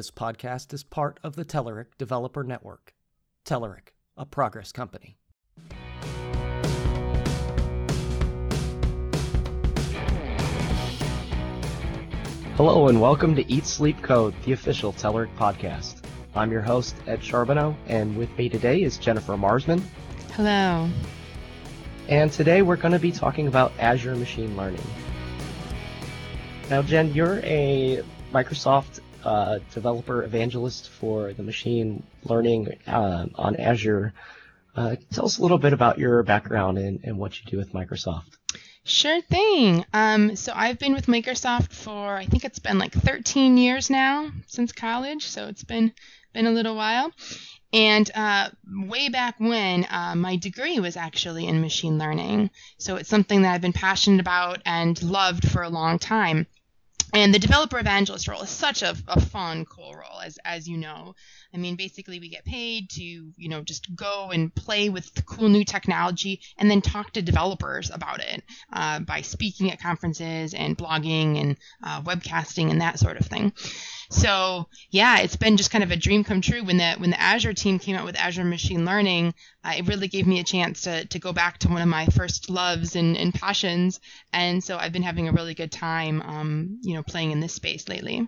This podcast is part of the Telerik Developer Network. Telerik, a progress company. Hello and welcome to Eat Sleep Code, the official Telerik podcast. I'm your host, Ed Charbonneau, and with me today is Jennifer Marsman. Hello. And today we're going to be talking about Azure Machine Learning. Now, Jen, you're a Microsoft uh, developer evangelist for the machine learning uh, on Azure. Uh, tell us a little bit about your background and, and what you do with Microsoft. Sure thing. Um, so I've been with Microsoft for I think it's been like 13 years now since college, so it's been been a little while. And uh, way back when, uh, my degree was actually in machine learning, so it's something that I've been passionate about and loved for a long time. And the developer evangelist role is such a, a fun, cool role, as as you know. I mean, basically, we get paid to, you know, just go and play with the cool new technology and then talk to developers about it uh, by speaking at conferences and blogging and uh, webcasting and that sort of thing. So yeah, it's been just kind of a dream come true when the when the Azure team came out with Azure Machine Learning. Uh, it really gave me a chance to to go back to one of my first loves and, and passions, and so I've been having a really good time, um, you know, playing in this space lately.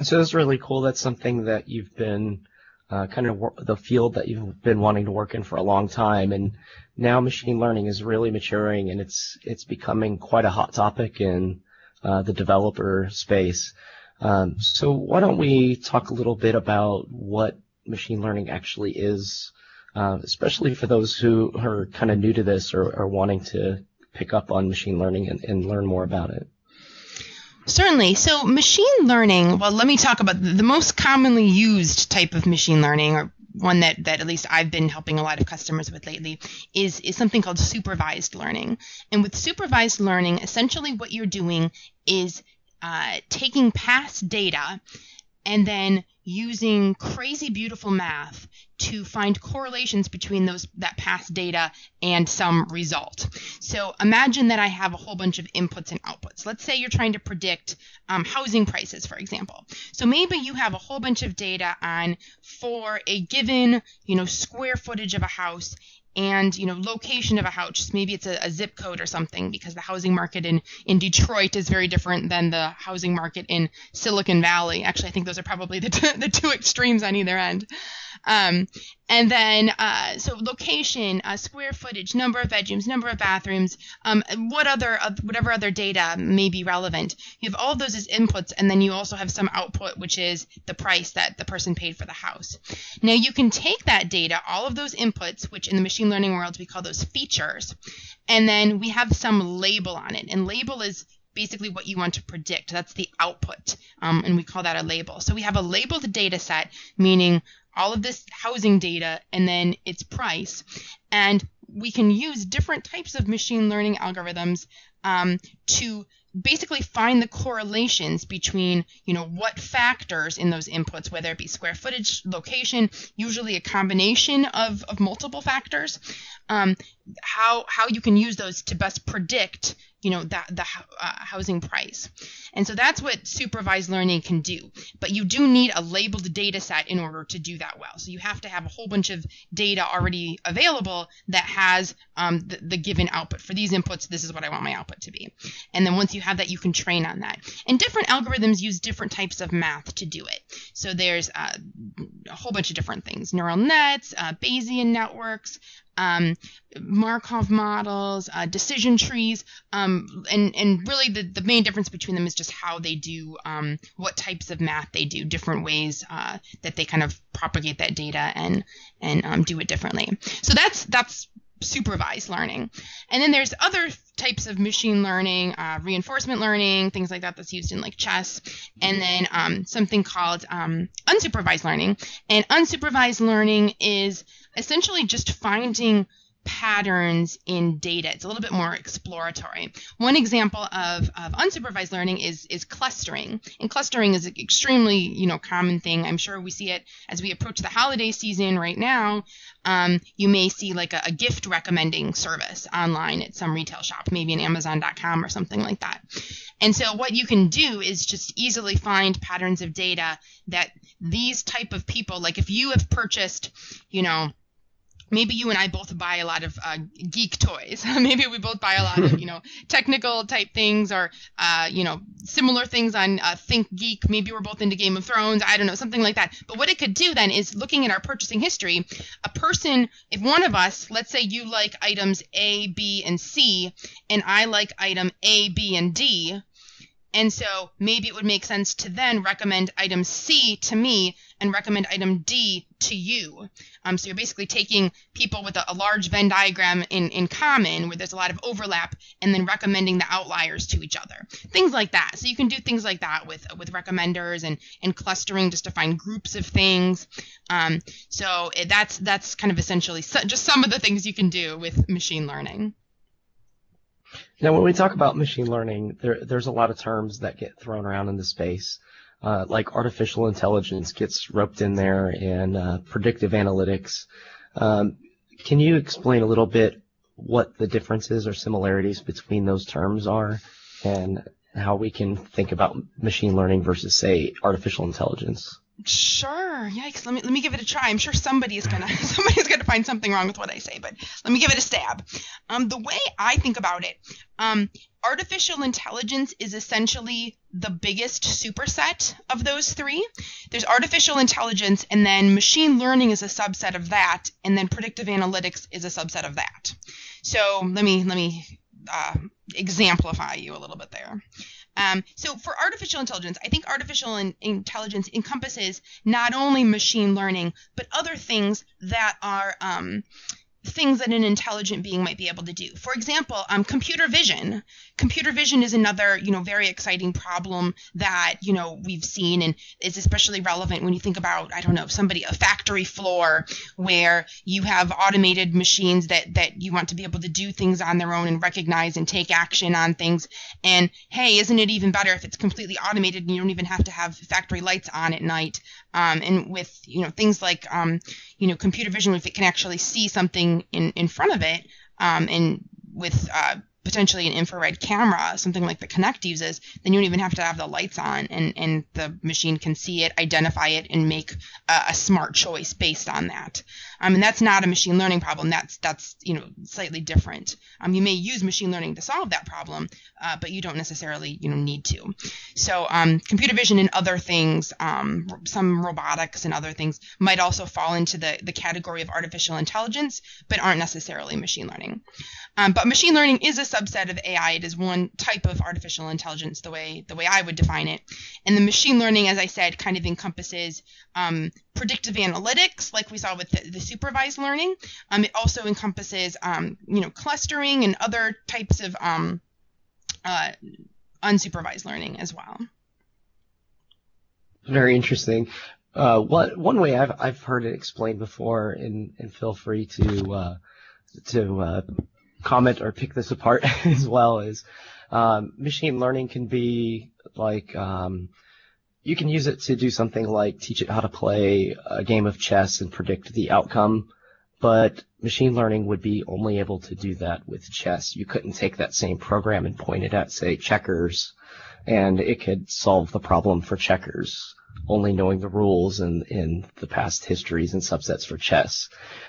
So it's really cool. That's something that you've been uh, kind of wor- the field that you've been wanting to work in for a long time, and now machine learning is really maturing, and it's it's becoming quite a hot topic in uh, the developer space. Um, so why don't we talk a little bit about what machine learning actually is, uh, especially for those who are kind of new to this or are wanting to pick up on machine learning and, and learn more about it. Certainly. So, machine learning, well, let me talk about the most commonly used type of machine learning, or one that, that at least I've been helping a lot of customers with lately, is, is something called supervised learning. And with supervised learning, essentially what you're doing is uh, taking past data and then using crazy beautiful math to find correlations between those that past data and some result. So imagine that I have a whole bunch of inputs and outputs. Let's say you're trying to predict um, housing prices, for example. So maybe you have a whole bunch of data on for a given, you know, square footage of a house and you know location of a house maybe it's a, a, zip code or something because the housing market in in detroit is very different than the housing market in silicon valley. Actually i think those are probably the, t- the two extremes on either end um, and then, uh, so location, uh, square footage, number of bedrooms, number of bathrooms, um, what other, uh, whatever other data may be relevant. You have all of those as inputs, and then you also have some output, which is the price that the person paid for the house. Now, you can take that data, all of those inputs, which in the machine learning world we call those features, and then we have some label on it. And label is basically what you want to predict. That's the output, um, and we call that a label. So we have a labeled data set, meaning all of this housing data and then its price. And we can use different types of machine learning algorithms um, to basically find the correlations between you know what factors in those inputs whether it be square footage location usually a combination of, of multiple factors um, how how you can use those to best predict you know that the uh, housing price. And so that's what supervised learning can do. But you do need a labeled data set in order to do that well. So you have to have a whole bunch of data already available that has um, the, the, given output. For these inputs this is what i want my output to be. And then once you have that you can train on that. And different algorithms use different types of math to do it. So there's uh, a whole bunch of different things. Neural nets uh, bayesian networks um, Markov models, uh, decision trees, um, and and really the, the main difference between them is just how they do, um, what types of math they do, different ways uh, that they kind of propagate that data and and um, do it differently. So that's that's supervised learning, and then there's other types of machine learning, uh, reinforcement learning, things like that that's used in like chess, and then um, something called um, unsupervised learning. And unsupervised learning is essentially just finding patterns in data. It's a little bit more exploratory. One example of, of unsupervised learning is is clustering. And clustering is an extremely you know common thing. I'm sure we see it as we approach the holiday season right now. Um, you may see like a, a gift recommending service online at some retail shop, maybe in Amazon.com or something like that. And so what you can do is just easily find patterns of data that these type of people, like if you have purchased, you know, maybe you and I both buy a lot of uh, geek toys. maybe we both buy a lot of, you know, technical type things or, uh, you know, similar things on uh, Think Geek. Maybe we're both into Game of Thrones. I don't know, something like that. But what it could do then is looking at our purchasing history, a person, if one of us, let's say you like items A, B, and C, and I like item A, B, and D, and so maybe it would make sense to then recommend item C to me and recommend item D to you. Um, so you're basically taking people with a, a, large Venn diagram in, in common where there's a lot of overlap and then recommending the outliers to each other. Things like that. So you can do things like that with with recommenders and, and clustering just to find groups of things. Um, so that's that's kind of essentially just some of the things you can do with machine learning. Now, when we talk about machine learning, there, there's a lot of terms that get thrown around in the space. Uh, like artificial intelligence gets roped in there and uh, predictive analytics. Um, can you explain a little bit what the differences or similarities between those terms are and how we can think about machine learning versus, say, artificial intelligence? Sure. Yikes. Let me let me give it a try. I'm sure somebody is gonna somebody's gonna find something wrong with what I say, but let me give it a stab. Um, the way I think about it, um, artificial intelligence is essentially the biggest superset of those three. There's artificial intelligence, and then machine learning is a subset of that, and then predictive analytics is a subset of that. So let me let me uh, exemplify you a little bit there. Um, so for artificial intelligence, I think artificial in- intelligence encompasses not only machine learning, but other things that are um, things that an intelligent being might be able to do. For example, um, computer vision. Computer vision is another, you know, very exciting problem that you know we've seen, and is especially relevant when you think about, I don't know, somebody a factory floor where you have automated machines that that you want to be able to do things on their own and recognize and take action on things. And hey, isn't it even better if it's completely automated and you don't even have to have factory lights on at night? Um, and with you know things like um, you know computer vision, if it can actually see something in in front of it, um, and with uh, potentially an infrared camera, something like the Kinect uses, then you don't even have to have the lights on, and, and the machine can see it, identify it, and make a, a smart choice based on that. Um, and that's not a machine learning problem. That's that's you know slightly different. Um, you may use machine learning to solve that problem, uh, but you don't necessarily you know need to. So um, computer vision and other things, um, some robotics and other things might also fall into the the category of artificial intelligence, but aren't necessarily machine learning. Um, but machine learning is a subset of AI. It is one type of artificial intelligence, the way the way I would define it. And the machine learning, as I said, kind of encompasses um, predictive analytics, like we saw with the, the supervised learning. Um, it also encompasses, um, you know, clustering and other types of um, uh, unsupervised learning as well. Very interesting. Uh, one one way I've I've heard it explained before, and and feel free to uh, to uh, comment or pick this apart as well is um, machine learning can be like um, you can use it to do something like teach it how to play a game of chess and predict the outcome but machine learning would be only able to do that with chess. You couldn't take that same program and point it at say checkers and it could solve the problem for checkers only knowing the rules and in the past histories and subsets for chess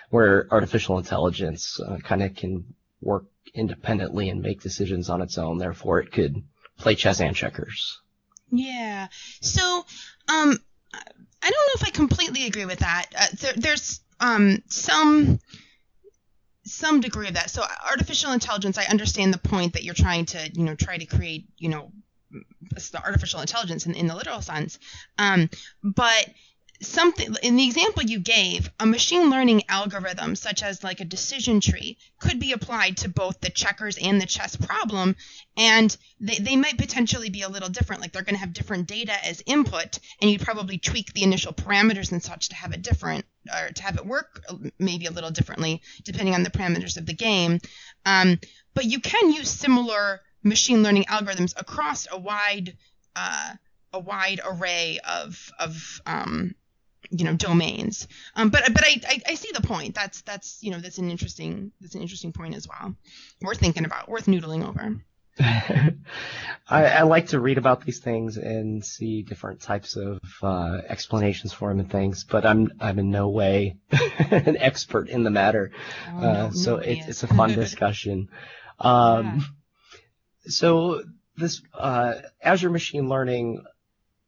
where artificial intelligence uh, kind of can work independently and make decisions on its own. Therefore, it could play chess and checkers. Yeah. So, um, I don't know if I completely agree with that. Uh, there, there's um, some some degree of that. So, artificial intelligence. I understand the point that you're trying to, you know, try to create, you know, the artificial intelligence in, in the literal sense. Um, but something in the example you gave a machine learning algorithm such as like a decision tree could be applied to both the checkers and the chess problem and they, they might potentially be a little different like they're going to have different data as input and you'd probably tweak the initial parameters and such to have a different or to have it work maybe a little differently depending on the parameters of the game. Um, but you can use similar machine learning algorithms across a wide uh, a wide array of of um, you know domains. Um, but but I, I, I see the point. That's that's you know that's an interesting that's an interesting point as well. Worth thinking about. Worth noodling over. I, I, like to read about these things and see different types of uh, explanations for them and things, but I'm I'm in no way an expert in the matter. Oh, no, uh, so nobody it's a fun discussion. Um, So this uh, Azure Machine Learning,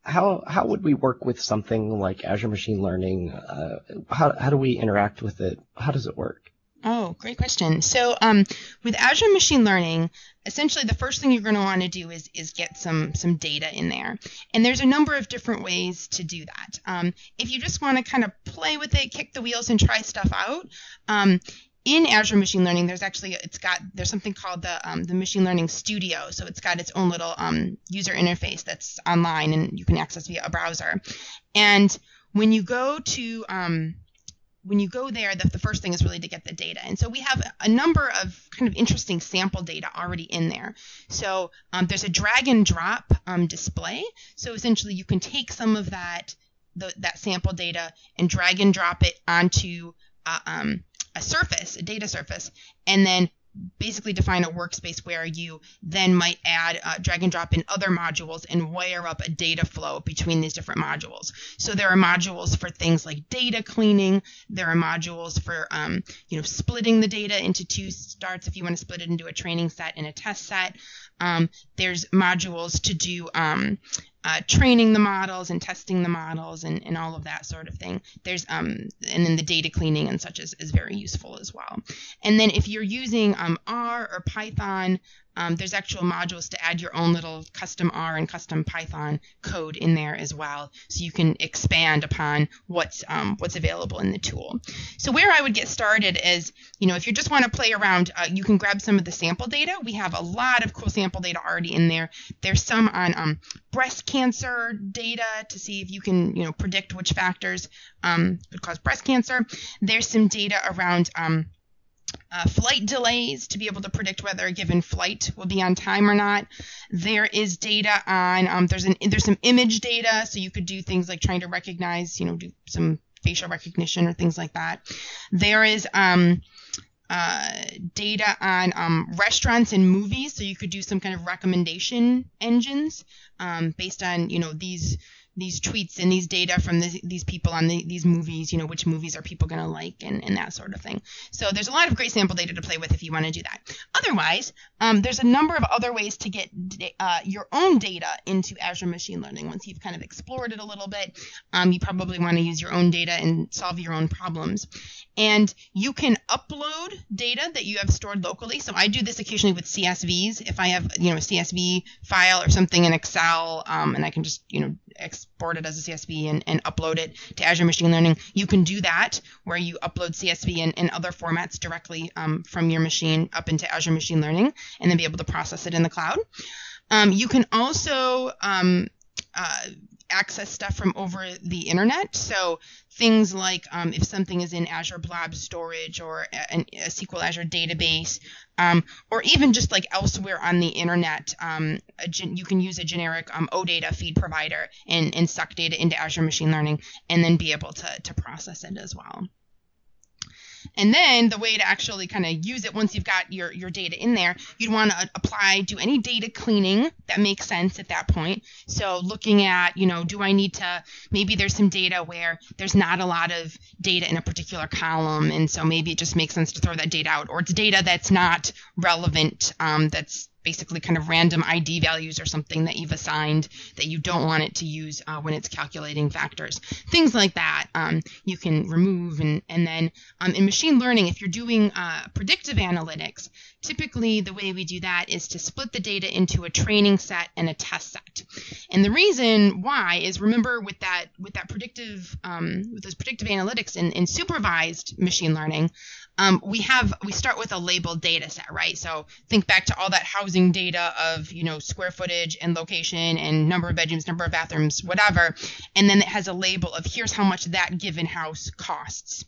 how how would we work with something like Azure Machine Learning? Uh, how how do we interact with it? How does it work? Oh, great question. So, um, with Azure Machine Learning, essentially the first thing you're going to want to do is is get some some data in there, and there's a number of different ways to do that. Um, if you just want to kind of play with it, kick the wheels, and try stuff out. Um, in Azure Machine Learning, there's actually it's got there's something called the um, the Machine Learning Studio. So it's got its own little um, user interface that's online and you can access via a browser. And when you go to um, when you go there, the, the first thing is really to get the data. And so we have a number of kind of interesting sample data already in there. So um, there's a drag and drop um, display. So essentially, you can take some of that the, that sample data and drag and drop it onto uh, um, a surface, a data surface, and then basically define a workspace where you then might add uh, drag and drop in other modules and wire up a data flow between these different modules. So there are modules for things like data cleaning. There are modules for um, you know splitting the data into two starts if you want to split it into a training set and a test set. Um, there's modules to do um, uh, training the models and testing the models and, and all of that sort of thing. There's um, and then the data cleaning and such is, is very useful as well. And then if you're using um, R or Python, um, there's actual modules to add your own little custom R and custom Python code in there as well, so you can expand upon what's um, what's available in the tool. So where I would get started is, you know, if you just want to play around, uh, you can grab some of the sample data. We have a lot of cool sample data already in there. There's some on um, breast cancer data to see if you can, you know, predict which factors um, could cause breast cancer. There's some data around um, uh, flight delays to be able to predict whether a given flight will be on time or not. There is data on um, there's an there's some image data, so you could do things like trying to recognize, you know, do some facial recognition or things like that. There is um, uh, data on um, restaurants and movies, so you could do some kind of recommendation engines um, based on you know these these tweets and these data from the, these people on the, these movies, you know, which movies are people going to like and, and that sort of thing. So there's a lot of great sample data to play with if you want to do that. Otherwise, um, there's a number of other ways to get uh, your own data into Azure Machine Learning. Once you've kind of explored it a little bit, um, you probably want to use your own data and solve your own problems. And you can upload data that you have stored locally. So I do this occasionally with CSVs. If I have, you know, a CSV file or something in Excel, um, and I can just, you know, export it as a CSV and, and upload it to Azure Machine Learning, you can do that where you upload CSV and, and other formats directly um, from your machine up into Azure Machine Learning and then be able to process it in the cloud. Um, you can also um, uh, access stuff from over the internet. So things like um, if something is in Azure Blob Storage or a, a SQL Azure database, um, or even just like elsewhere on the internet, um, gen- you can use a generic um, OData feed provider and, and suck data into Azure Machine Learning and then be able to, to process it as well. And then the way to actually kind of use it once you've got your, your data in there, you'd want to apply, do any data cleaning that makes sense at that point. So looking at, you know, do I need to, maybe there's some data where there's not a lot of data in a particular column. And so maybe it just makes sense to throw that data out. Or it's data that's not relevant, um, that's basically kind of random ID values or something that you've assigned that you don't want it to use uh, when it's calculating factors. Things like that um, you can remove. And, and then um, in machine learning, if you're doing uh, predictive analytics, typically the way we do that is to split the data into a training set and a test set. And the reason why is remember with that with that predictive um, with those predictive analytics in, in supervised machine learning, um, we have we start with a labeled data set, right? So think back to all that housing data of you know square footage and location and number of bedrooms, number of bathrooms, whatever, and then it has a label of here's how much that given house costs.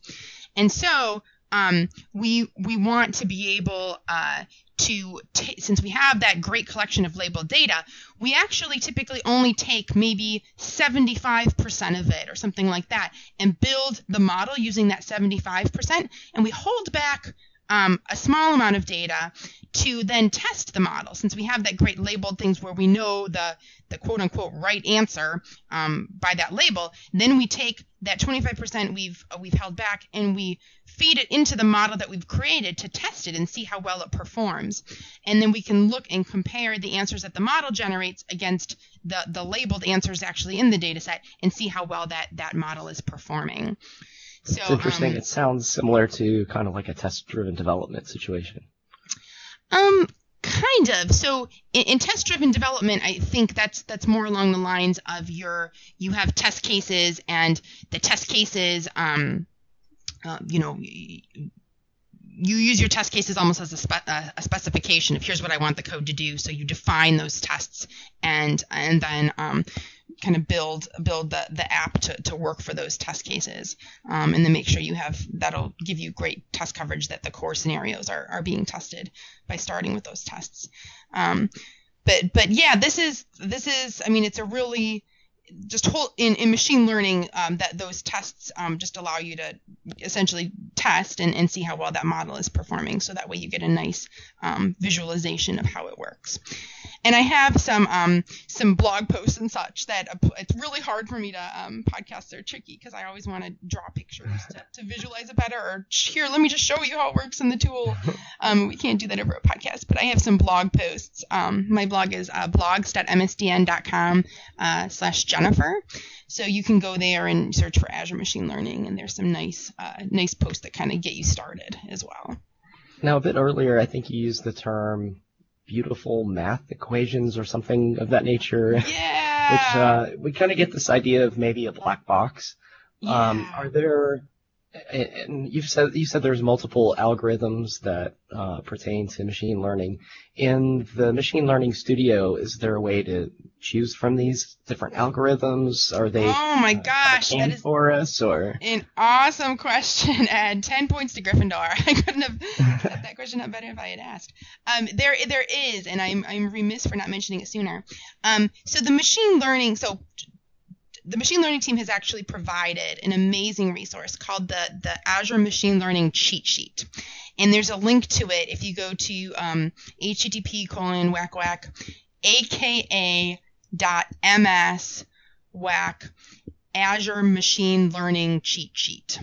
And so um, we we want to be able uh, to t- since we have that great collection of labeled data, we actually typically only take maybe 75% of it or something like that and build the model using that 75%, and we hold back um, a small amount of data to then test the model since we have that great labeled things where we know the the quote unquote right answer um, by that label then we take that 25% we've uh, we've held back and we feed it into the model that we've created to test it and see how well it performs and then we can look and compare the answers that the model generates against the the labeled answers actually in the data set and see how well that that model is performing so, it's interesting. Um, it sounds similar to kind of like a test-driven development situation. Um, kind of. So in, in, test-driven development, I think that's that's more along the lines of your you have test cases and the test cases, um, uh, you know. You use your test cases almost as a, spe- a, specification of here's what I want the code to do. So you define those tests, and and then um, kind of build build the, the app to, to work for those test cases um, and then make sure you have that'll give you great test coverage that the core scenarios are, are being tested by starting with those tests. Um, but but yeah this is this is i mean it's a really just whole in, in machine learning um, that those tests um, just allow you to essentially test and, and see how well that model is performing so that way you get a nice um, visualization of how it works and I have some um, some blog posts and such that uh, it's really hard for me to um, podcast. They're tricky because I always want to draw pictures to, to, visualize it better. Or here, let me just show you how it works in the tool. Um, we can't do that over a podcast, but I have some blog posts. Um, my blog is uh, blogs.msdn.com uh, slash Jennifer. So you can go there and search for Azure Machine Learning, and there's some nice uh, nice posts that kind of get you started as well. Now, a bit earlier, I think you used the term beautiful math equations or something of that nature. Yeah. Which uh, we kind of get this idea of maybe a black box. Um, yeah. Um, are there and you've said you said there's multiple algorithms that uh, pertain to machine learning. In the machine learning studio, is there a way to choose from these different algorithms? Are they? Oh my uh, gosh, that is for us, or an awesome question. Add ten points to Gryffindor. I couldn't have set that question up better if I had asked. Um, there, there is, and I'm I'm remiss for not mentioning it sooner. Um, so the machine learning, so the machine learning team has actually provided an amazing resource called the, the Azure Machine Learning Cheat Sheet. And there's a link to it if you go to um, http colon whack whack aka dot ms whack Azure Machine Learning Cheat Sheet.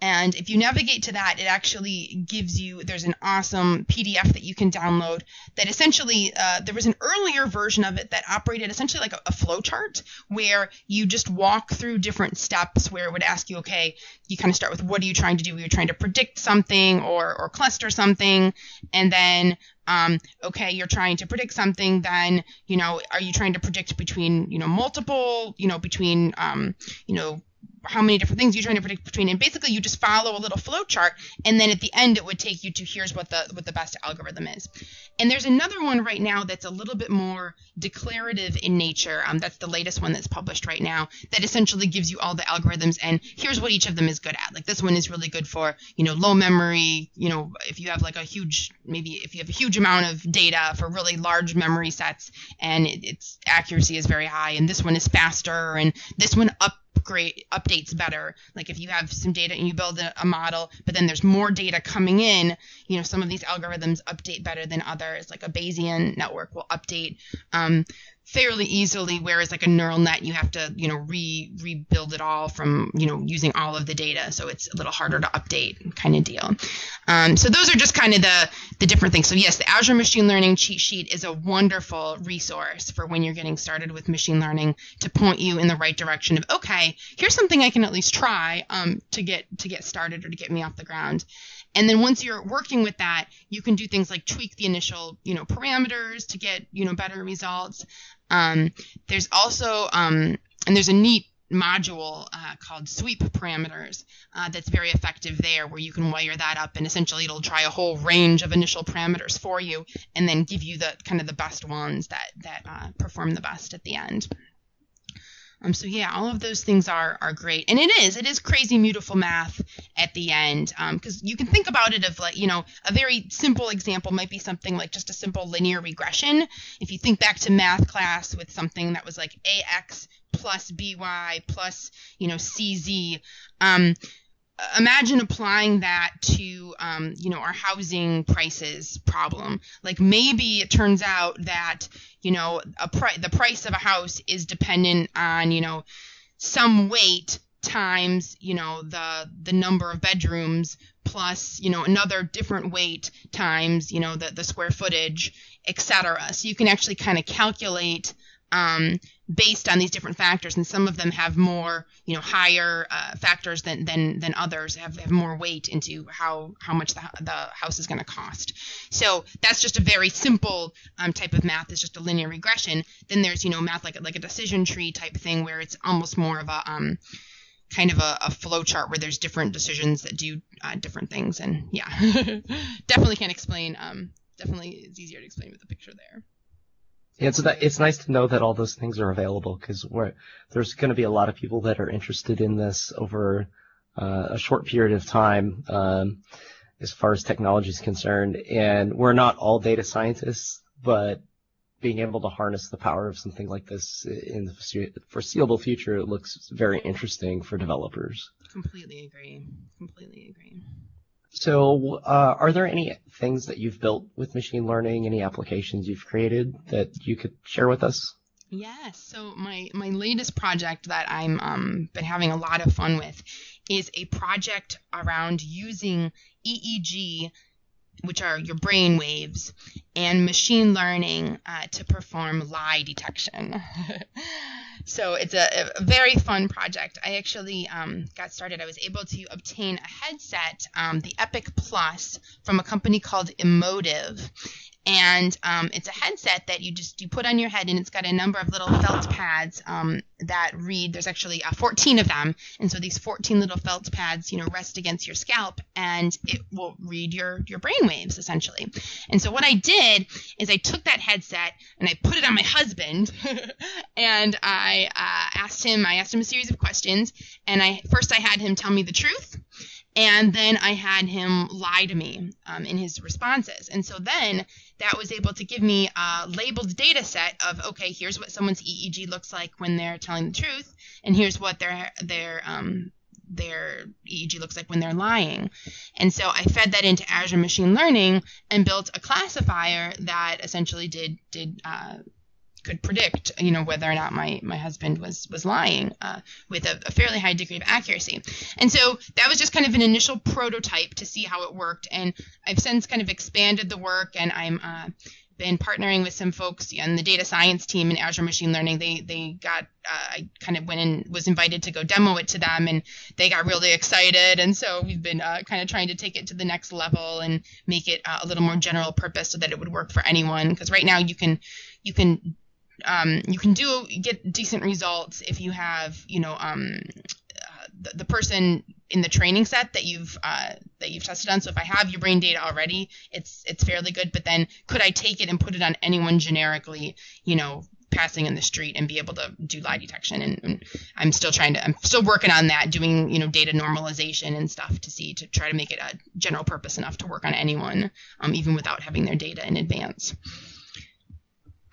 And if you navigate to that, it actually gives you, there's an awesome PDF that you can download that essentially, uh, there was an earlier version of it that operated essentially like a, a flow chart where you just walk through different steps where it would ask you, okay, you kind of start with what are you trying to do? You're trying to predict something or, or cluster something. And then um, okay, you're trying to predict something, then, you know, are you trying to predict between, you know, multiple, you know, between, um, you know, how many different things you're trying to predict between. And basically you just follow a little flow chart and then at the end it would take you to here's what the what the best algorithm is. And there's another one right now that's a little bit more declarative in nature. Um, that's the latest one that's published right now that essentially gives you all the algorithms and here's what each of them is good at. Like this one is really good for you know low memory you know if you have like a huge maybe if you have a huge amount of data for really large memory sets and it, its accuracy is very high and this one is faster and this one up upgrade updates better. Like if you have some data and you build a, a, model, but then there's more data coming in, you know, some of these algorithms update better than others. Like a Bayesian network will update um, fairly easily whereas like a neural net you have to you know re rebuild it all from you know using all of the data. So it's a little harder to update kind of deal. Um, so those are just kind of the the different things. So yes the azure machine learning cheat sheet is a wonderful resource for when you're getting started with machine learning to point you in the right direction of okay here's something i can at least try um, to get to get started or to get me off the ground and then once you're working with that, you can do things like tweak the initial, you know, parameters to get, you know, better results. Um, there's also, um, and there's a neat module uh, called sweep parameters uh, that's very effective there where you can wire that up and essentially it'll try a whole range of initial parameters for you and then give you the kind of the best ones that that uh, perform the best at the end um, so yeah, all of those things are are great, and it is it is crazy beautiful math at the end because um, you can think about it of like you know a very simple example might be something like just a simple linear regression. If you think back to math class with something that was like ax plus by plus you know cz, um, imagine applying that to um, you know our housing prices problem. Like maybe it turns out that you know a pri- the price of a house is dependent on you know some weight times you know the the number of bedrooms plus you know another different weight times you know the, the square footage etc so you can actually kind of calculate um, based on these different factors, and some of them have more, you know, higher uh, factors than, than than others have, have more weight into how how much the, the house is going to cost. So that's just a very simple um, type of math. It's just a linear regression. Then there's you know math like like a decision tree type thing where it's almost more of a um, kind of a, a flow chart where there's different decisions that do uh, different things. And yeah, definitely can't explain. Um, definitely it's easier to explain with a picture there. Yeah, it's it's nice to know that all those things are available because there's going to be a lot of people that are interested in this over uh, a short period of time, um, as far as technology is concerned. And we're not all data scientists, but being able to harness the power of something like this in the foreseeable future looks very interesting for developers. Completely agree. Completely agree. So, uh, are there any things that you've built with machine learning, any applications you've created that you could share with us? Yes. So my my latest project that I'm um, been having a lot of fun with is a project around using EEG which are your brain waves, and machine learning uh, to perform lie detection. so it's a, a, very fun project. I actually um, got started. I was able to obtain a headset, um, the EPOC Plus, from a company called Emotiv, and um, it's a headset that you just you put on your head and it's got a number of little felt pads um, that read there's actually uh, 14 of them. And so these 14 little felt pads you know rest against your scalp and it will read your your brain waves essentially. And so what i did is i took that headset and i put it on my husband and i uh, asked him i asked him a series of questions. And i first i had him tell me the truth and then I had him lie to me um, in his responses. And so then that was able to give me a labeled data set of okay, here's what someone's EEG looks like when they're telling the truth, and here's what their their um, their EEG looks like when they're lying. And so I fed that into Azure Machine Learning and built a classifier that essentially did did uh, could predict, you know, whether or not my, my husband was was lying uh, with a, a, fairly high degree of accuracy. And so that was just kind of an initial prototype to see how it worked. And I've since kind of expanded the work, and I'm uh, been partnering with some folks on the data science team in Azure Machine Learning. They they got uh, I kind of went and was invited to go demo it to them, and they got really excited. And so we've been uh, kind of trying to take it to the next level and make it uh, a little more general purpose so that it would work for anyone. Because right now you can you can um, you can do get decent results if you have you know um, uh, the, the, person in the training set that you've uh, that you've tested on. So if I have your brain data already, it's it's fairly good. But then could I take it and put it on anyone generically? You know, passing in the street and be able to do lie detection and, and, i'm still trying to i'm still working on that doing you know data normalization and stuff to see to try to make it a general purpose enough to work on anyone um, even without having their data in advance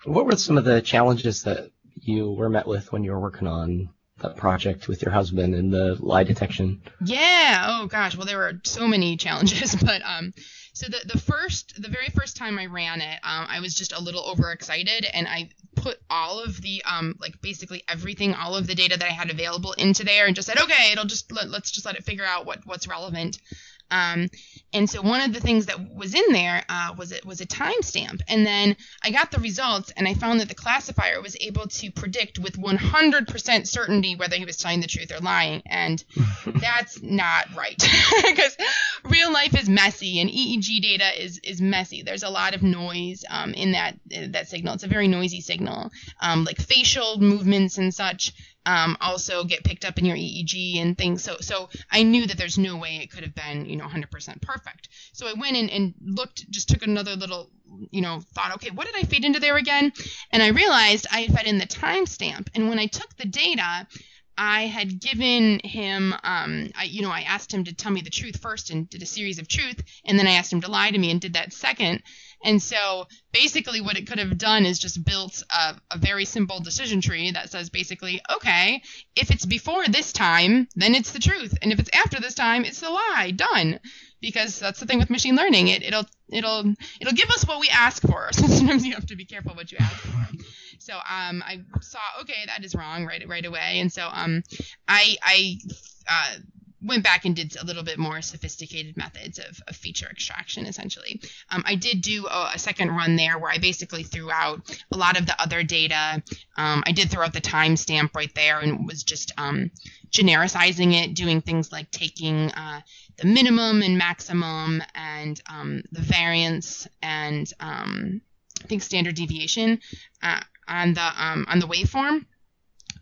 what were some of the challenges that you were met with when you were working on that project with your husband and the lie detection? Yeah. Oh gosh. Well, there were so many challenges, but um, so the the first, the very first time I ran it, um, I was just a little overexcited, and I put all of the um like basically everything, all of the data that I had available into there, and just said, okay, it'll just let, us just let it figure out what what's relevant. Um, and so one of the things that was in there uh, was it was a timestamp, and then I got the results, and I found that the classifier was able to predict with 100% certainty whether he was telling the truth or lying, and that's not right because real life is messy, and EEG data is is messy. There's a lot of noise um, in that that signal. It's a very noisy signal, um, like facial movements and such um, also get picked up in your EEG and things. So so I knew that there's no way it could have been you know 100% perfect. So I went in and looked, just took another little you know thought, okay, what did I feed into there again? And I realized I had fed in the timestamp. And when I took the data, I had given him, um, I, you know, I asked him to tell me the truth first and did a series of truth, and then I asked him to lie to me and did that second. And so basically, what it could have done is just built a, a, very simple decision tree that says basically, okay, if it's before this time, then it's the truth, and if it's after this time, it's the lie. Done. Because that's the thing with machine learning. It, it'll it'll it'll give us what we ask for. So sometimes you have to be careful what you ask for. So um, I saw okay, that is wrong right right away, and so um, I I uh, went back and did a little bit more sophisticated methods of, of feature extraction essentially. Um, i did do a, a, second run there where i basically threw out a lot of the other data. Um, i did throw out the timestamp right there and was just um, genericizing it doing things like taking uh, the minimum and maximum and um, the variance and um, i think standard deviation uh, on the um, on the waveform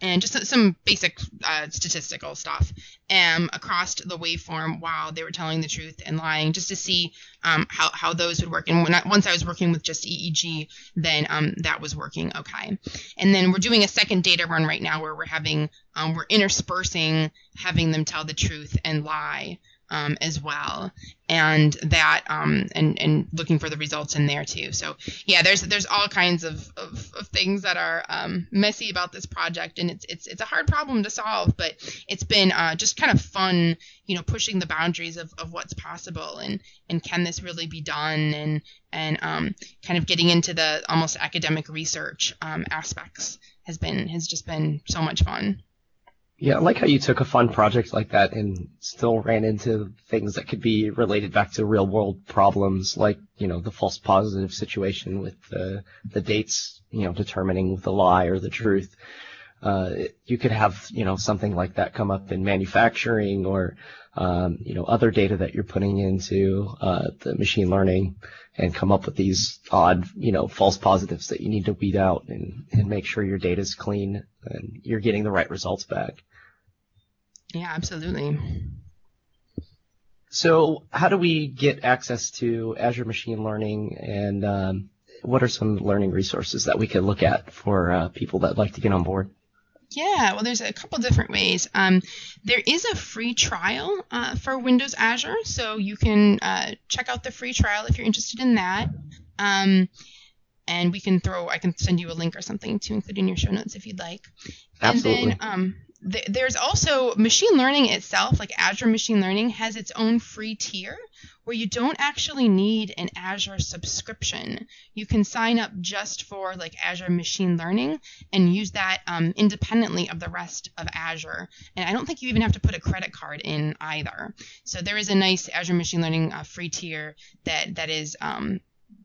and just some basic uh, statistical stuff um, across the waveform while they were telling the truth and lying, just to see um, how, how those would work. And I, once I was working with just EEG, then um, that was working okay. And then we're doing a second data run right now where we're having um, we're interspersing having them tell the truth and lie um, as well, and that um, and and looking for the results in there too. So yeah, there's there's all kinds of, of, of things that are um, messy about this project, and it's it's it's a hard problem to solve, but it's been uh, just kind of fun, you know, pushing the boundaries of, of what's possible and and can this really be done and and um, kind of getting into the almost academic research um, aspects has been has just been so much fun. Yeah, I like how you took a fun project like that and still ran into things that could be related back to real world problems, like you know the false positive situation with the the dates, you know, determining the lie or the truth. Uh, you could have you know something like that come up in manufacturing or um, you know other data that you're putting into uh, the machine learning and come up with these odd you know false positives that you need to weed out and, and make sure your data is clean and you're getting the right results back. Yeah, absolutely. So, how do we get access to Azure Machine Learning, and um, what are some learning resources that we could look at for uh, people that like to get on board? Yeah, well, there's a couple different ways. Um, there is a free trial uh, for Windows Azure, so you can uh, check out the free trial if you're interested in that. Um, and we can throw, I can send you a link or something to include in your show notes if you'd like. Absolutely. And then, um, th- there's also machine learning itself, like Azure Machine Learning, has its own free tier where you don't actually need an Azure subscription. You can sign up just for like Azure Machine Learning and use that um, independently of the rest of Azure. And I don't think you even have to put a credit card in either. So there is a nice Azure Machine Learning uh, free tier that that is um,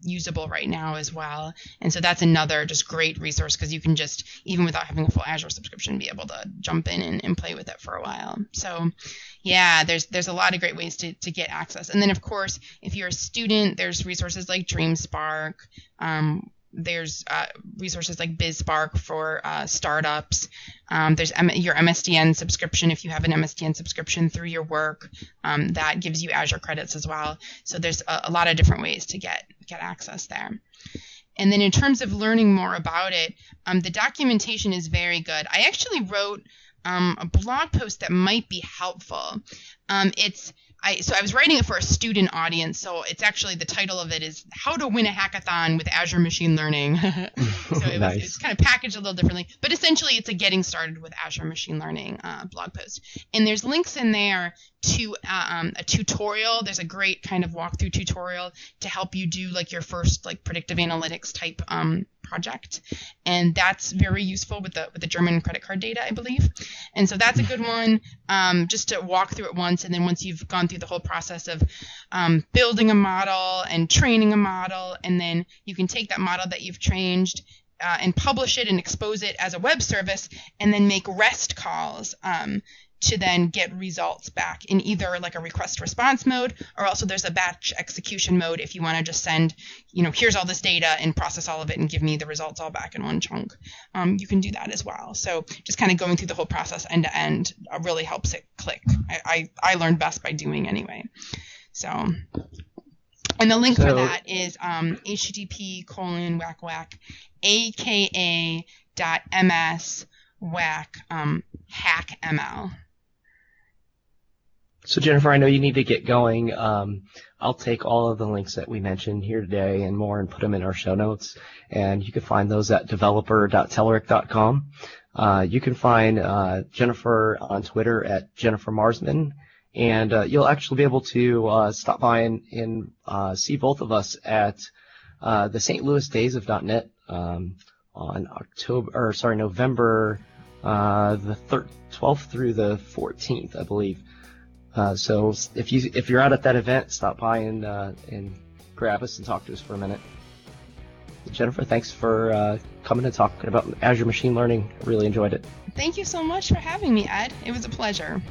usable right now as well. And so that's another just great resource because you can just, even without having a full Azure subscription, be able to jump in and, and play with it for a while. So yeah, there's there's a lot of great ways to, to get access. And then of course, if you're a student, there's resources like DreamSpark. Um, there's uh, resources like BizSpark for uh, startups. Um, there's M- your MSDN subscription if you have an MSDN subscription through your work. Um, that gives you Azure credits as well. So there's a, a, lot of different ways to get get access there. And then in terms of learning more about it, um, the documentation is very good. I actually wrote um, a blog post that might be helpful. Um, it's I so I was writing it for a student audience, so it's actually the title of it is How to Win a Hackathon with Azure Machine Learning. so it nice. was, it's kind of packaged a little differently, but essentially it's a getting started with Azure Machine Learning uh, blog post. And there's links in there to um, a tutorial. There's a great kind of walkthrough tutorial to help you do like your first like predictive analytics type um, project, and that's very useful with the with the German credit card data, I believe. And so that's a good one um, just to walk through it once, and then once you've gone through the whole process of um, building a model and training a model, and then you can take that model that you've trained uh, and publish it and expose it as a web service, and then make REST calls um, to then get results back in either like a request response mode or also there's a batch execution mode if you want to just send you know here's all this data and process all of it and give me the results all back in one chunk. Um, you can do that as well. So just kind of going through the whole process end to end uh, really helps it click. I, I, I learned best by doing anyway. So and the link so, for that is um, http colon whack whack aka dot ms whack um, hack ml so Jennifer, I know you need to get going. Um, I'll take all of the links that we mentioned here today and more and put them in our show notes. And you can find those at developer.telerik.com. Uh, you can find uh, Jennifer on Twitter at Jennifer Marsman. And uh, you'll actually be able to uh, stop by and, and uh, see both of us at uh, the St. Louis Days of .NET um, on October, or sorry, November the 12th through the 14th, I believe. Uh, so if you if you're out at that event, stop by and uh, and grab us and talk to us for a minute. Jennifer, thanks for uh, coming and talking about Azure Machine Learning. Really enjoyed it. Thank you so much for having me, Ed. It was a pleasure.